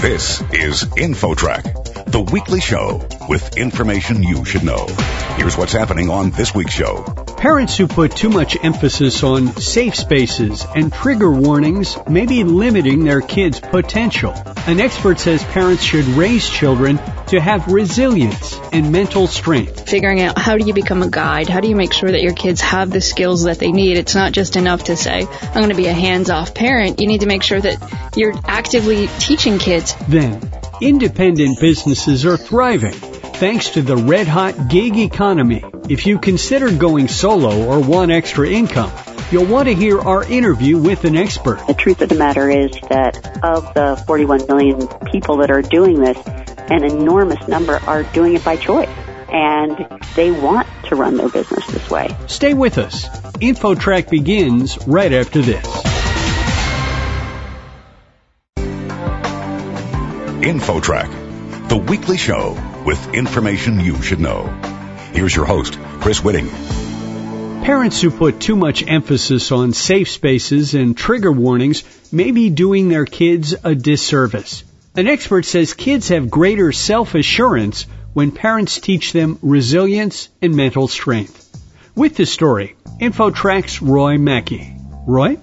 This is InfoTrack, the weekly show with information you should know. Here's what's happening on this week's show. Parents who put too much emphasis on safe spaces and trigger warnings may be limiting their kids' potential. An expert says parents should raise children to have resilience and mental strength. Figuring out how do you become a guide? How do you make sure that your kids have the skills that they need? It's not just enough to say, I'm going to be a hands-off parent. You need to make sure that you're actively teaching kids. Then, independent businesses are thriving thanks to the red hot gig economy. If you consider going solo or want extra income, you'll want to hear our interview with an expert. The truth of the matter is that of the 41 million people that are doing this, an enormous number are doing it by choice. And they want to run their business this way. Stay with us. InfoTrack begins right after this. InfoTrack, the weekly show with information you should know. Here's your host, Chris Whitting. Parents who put too much emphasis on safe spaces and trigger warnings may be doing their kids a disservice. An expert says kids have greater self-assurance when parents teach them resilience and mental strength. With the story, InfoTrack's Roy Mackey. Roy?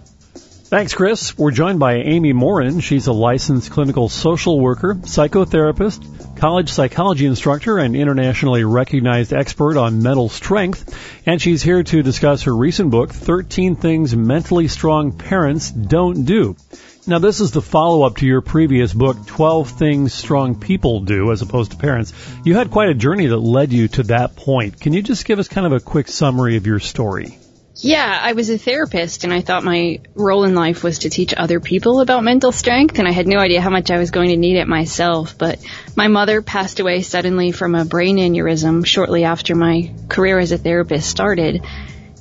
Thanks, Chris. We're joined by Amy Morin. She's a licensed clinical social worker, psychotherapist, college psychology instructor, and internationally recognized expert on mental strength. And she's here to discuss her recent book, 13 Things Mentally Strong Parents Don't Do. Now, this is the follow up to your previous book, 12 Things Strong People Do, as opposed to parents. You had quite a journey that led you to that point. Can you just give us kind of a quick summary of your story? Yeah, I was a therapist and I thought my role in life was to teach other people about mental strength and I had no idea how much I was going to need it myself. But my mother passed away suddenly from a brain aneurysm shortly after my career as a therapist started.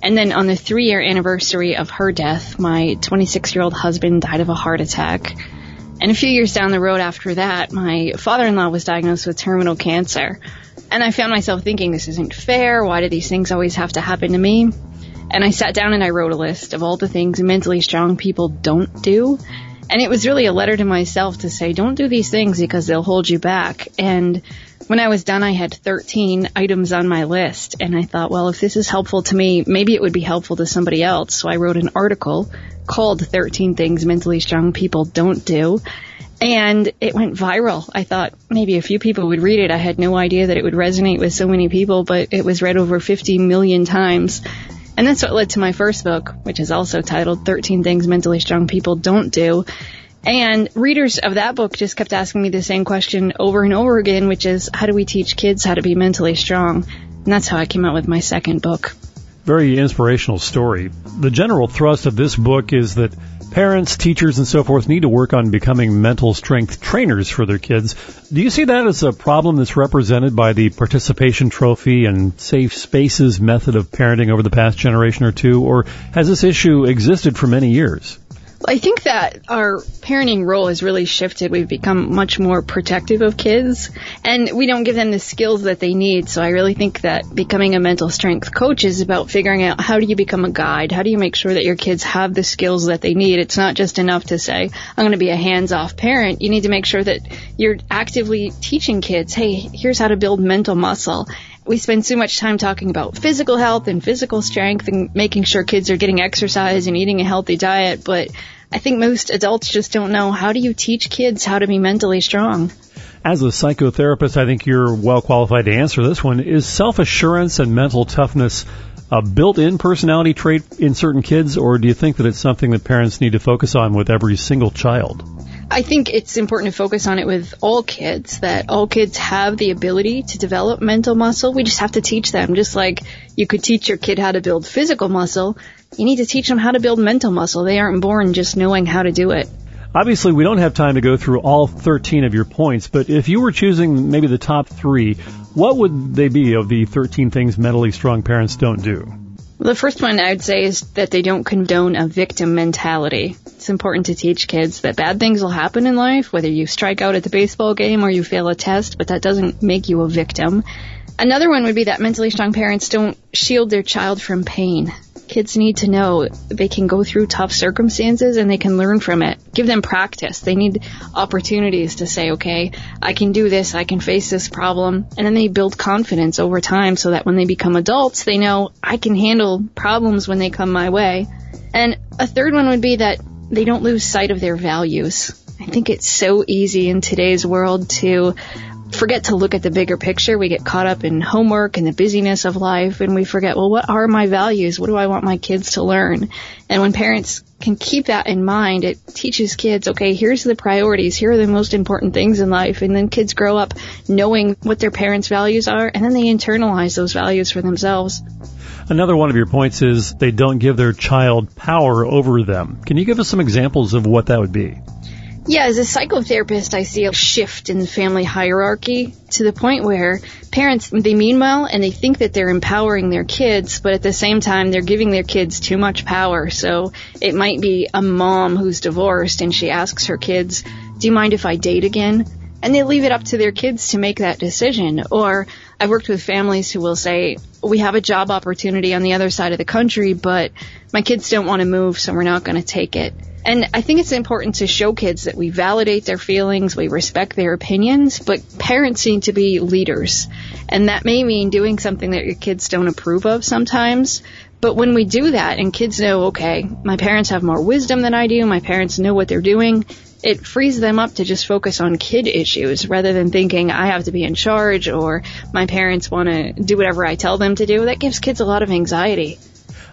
And then on the three year anniversary of her death, my 26 year old husband died of a heart attack. And a few years down the road after that, my father-in-law was diagnosed with terminal cancer. And I found myself thinking, this isn't fair. Why do these things always have to happen to me? And I sat down and I wrote a list of all the things mentally strong people don't do. And it was really a letter to myself to say, don't do these things because they'll hold you back. And when I was done, I had 13 items on my list. And I thought, well, if this is helpful to me, maybe it would be helpful to somebody else. So I wrote an article called 13 Things Mentally Strong People Don't Do. And it went viral. I thought maybe a few people would read it. I had no idea that it would resonate with so many people, but it was read over 50 million times. And that's what led to my first book, which is also titled 13 Things Mentally Strong People Don't Do. And readers of that book just kept asking me the same question over and over again, which is how do we teach kids how to be mentally strong? And that's how I came out with my second book. Very inspirational story. The general thrust of this book is that parents, teachers, and so forth need to work on becoming mental strength trainers for their kids. Do you see that as a problem that's represented by the participation trophy and safe spaces method of parenting over the past generation or two, or has this issue existed for many years? I think that our parenting role has really shifted. We've become much more protective of kids and we don't give them the skills that they need. So I really think that becoming a mental strength coach is about figuring out how do you become a guide? How do you make sure that your kids have the skills that they need? It's not just enough to say, I'm going to be a hands off parent. You need to make sure that you're actively teaching kids, hey, here's how to build mental muscle we spend so much time talking about physical health and physical strength and making sure kids are getting exercise and eating a healthy diet, but I think most adults just don't know how do you teach kids how to be mentally strong? As a psychotherapist, I think you're well qualified to answer this one. Is self-assurance and mental toughness a built-in personality trait in certain kids, or do you think that it's something that parents need to focus on with every single child? I think it's important to focus on it with all kids, that all kids have the ability to develop mental muscle. We just have to teach them. Just like you could teach your kid how to build physical muscle, you need to teach them how to build mental muscle. They aren't born just knowing how to do it. Obviously, we don't have time to go through all 13 of your points, but if you were choosing maybe the top three, what would they be of the 13 things mentally strong parents don't do? Well, the first one I would say is that they don't condone a victim mentality. It's important to teach kids that bad things will happen in life, whether you strike out at the baseball game or you fail a test, but that doesn't make you a victim. Another one would be that mentally strong parents don't shield their child from pain. Kids need to know they can go through tough circumstances and they can learn from it. Give them practice. They need opportunities to say, okay, I can do this, I can face this problem. And then they build confidence over time so that when they become adults, they know I can handle problems when they come my way. And a third one would be that they don't lose sight of their values. I think it's so easy in today's world to forget to look at the bigger picture. We get caught up in homework and the busyness of life and we forget, well, what are my values? What do I want my kids to learn? And when parents can keep that in mind, it teaches kids, okay, here's the priorities. Here are the most important things in life. And then kids grow up knowing what their parents' values are and then they internalize those values for themselves. Another one of your points is they don't give their child power over them. Can you give us some examples of what that would be? Yeah, as a psychotherapist, I see a shift in family hierarchy to the point where parents, they mean well and they think that they're empowering their kids, but at the same time, they're giving their kids too much power. So it might be a mom who's divorced and she asks her kids, do you mind if I date again? And they leave it up to their kids to make that decision. Or I've worked with families who will say, we have a job opportunity on the other side of the country, but my kids don't want to move, so we're not going to take it. And I think it's important to show kids that we validate their feelings, we respect their opinions, but parents need to be leaders. And that may mean doing something that your kids don't approve of sometimes. But when we do that and kids know, okay, my parents have more wisdom than I do, my parents know what they're doing, it frees them up to just focus on kid issues rather than thinking I have to be in charge or my parents want to do whatever I tell them to do. That gives kids a lot of anxiety.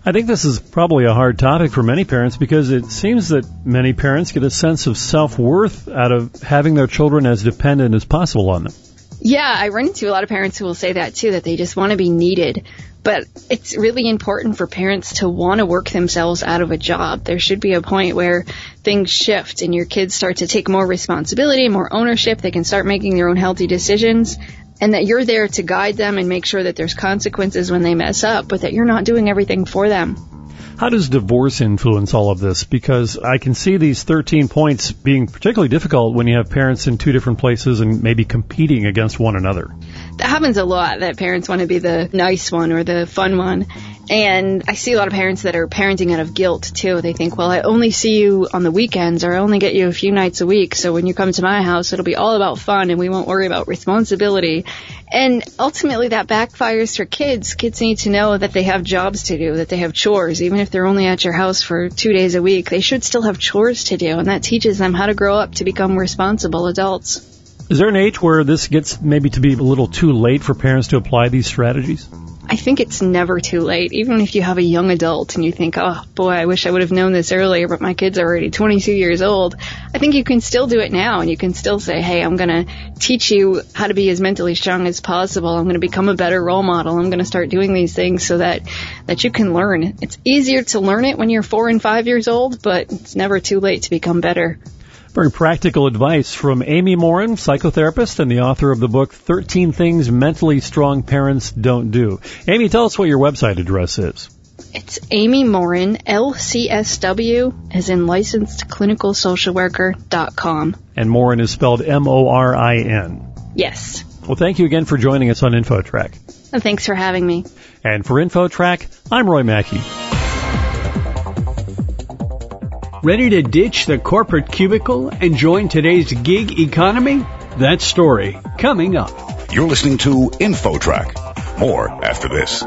I think this is probably a hard topic for many parents because it seems that many parents get a sense of self-worth out of having their children as dependent as possible on them. Yeah, I run into a lot of parents who will say that too, that they just want to be needed. But it's really important for parents to want to work themselves out of a job. There should be a point where things shift and your kids start to take more responsibility, more ownership. They can start making their own healthy decisions and that you're there to guide them and make sure that there's consequences when they mess up, but that you're not doing everything for them. How does divorce influence all of this? Because I can see these 13 points being particularly difficult when you have parents in two different places and maybe competing against one another. That happens a lot that parents want to be the nice one or the fun one. And I see a lot of parents that are parenting out of guilt too. They think, well, I only see you on the weekends or I only get you a few nights a week. So when you come to my house, it'll be all about fun and we won't worry about responsibility. And ultimately that backfires for kids. Kids need to know that they have jobs to do, that they have chores. Even if they're only at your house for two days a week, they should still have chores to do. And that teaches them how to grow up to become responsible adults. Is there an age where this gets maybe to be a little too late for parents to apply these strategies? I think it's never too late. Even if you have a young adult and you think, oh boy, I wish I would have known this earlier, but my kids are already 22 years old. I think you can still do it now and you can still say, hey, I'm going to teach you how to be as mentally strong as possible. I'm going to become a better role model. I'm going to start doing these things so that, that you can learn. It's easier to learn it when you're four and five years old, but it's never too late to become better. Very practical advice from Amy Morin, psychotherapist and the author of the book 13 Things Mentally Strong Parents Don't Do. Amy, tell us what your website address is. It's Amy Morin, LCSW, as in licensed clinical social worker dot com. And Morin is spelled M-O-R-I-N. Yes. Well, thank you again for joining us on InfoTrack. And thanks for having me. And for InfoTrack, I'm Roy Mackey. Ready to ditch the corporate cubicle and join today's gig economy? That story coming up. You're listening to InfoTrack. More after this.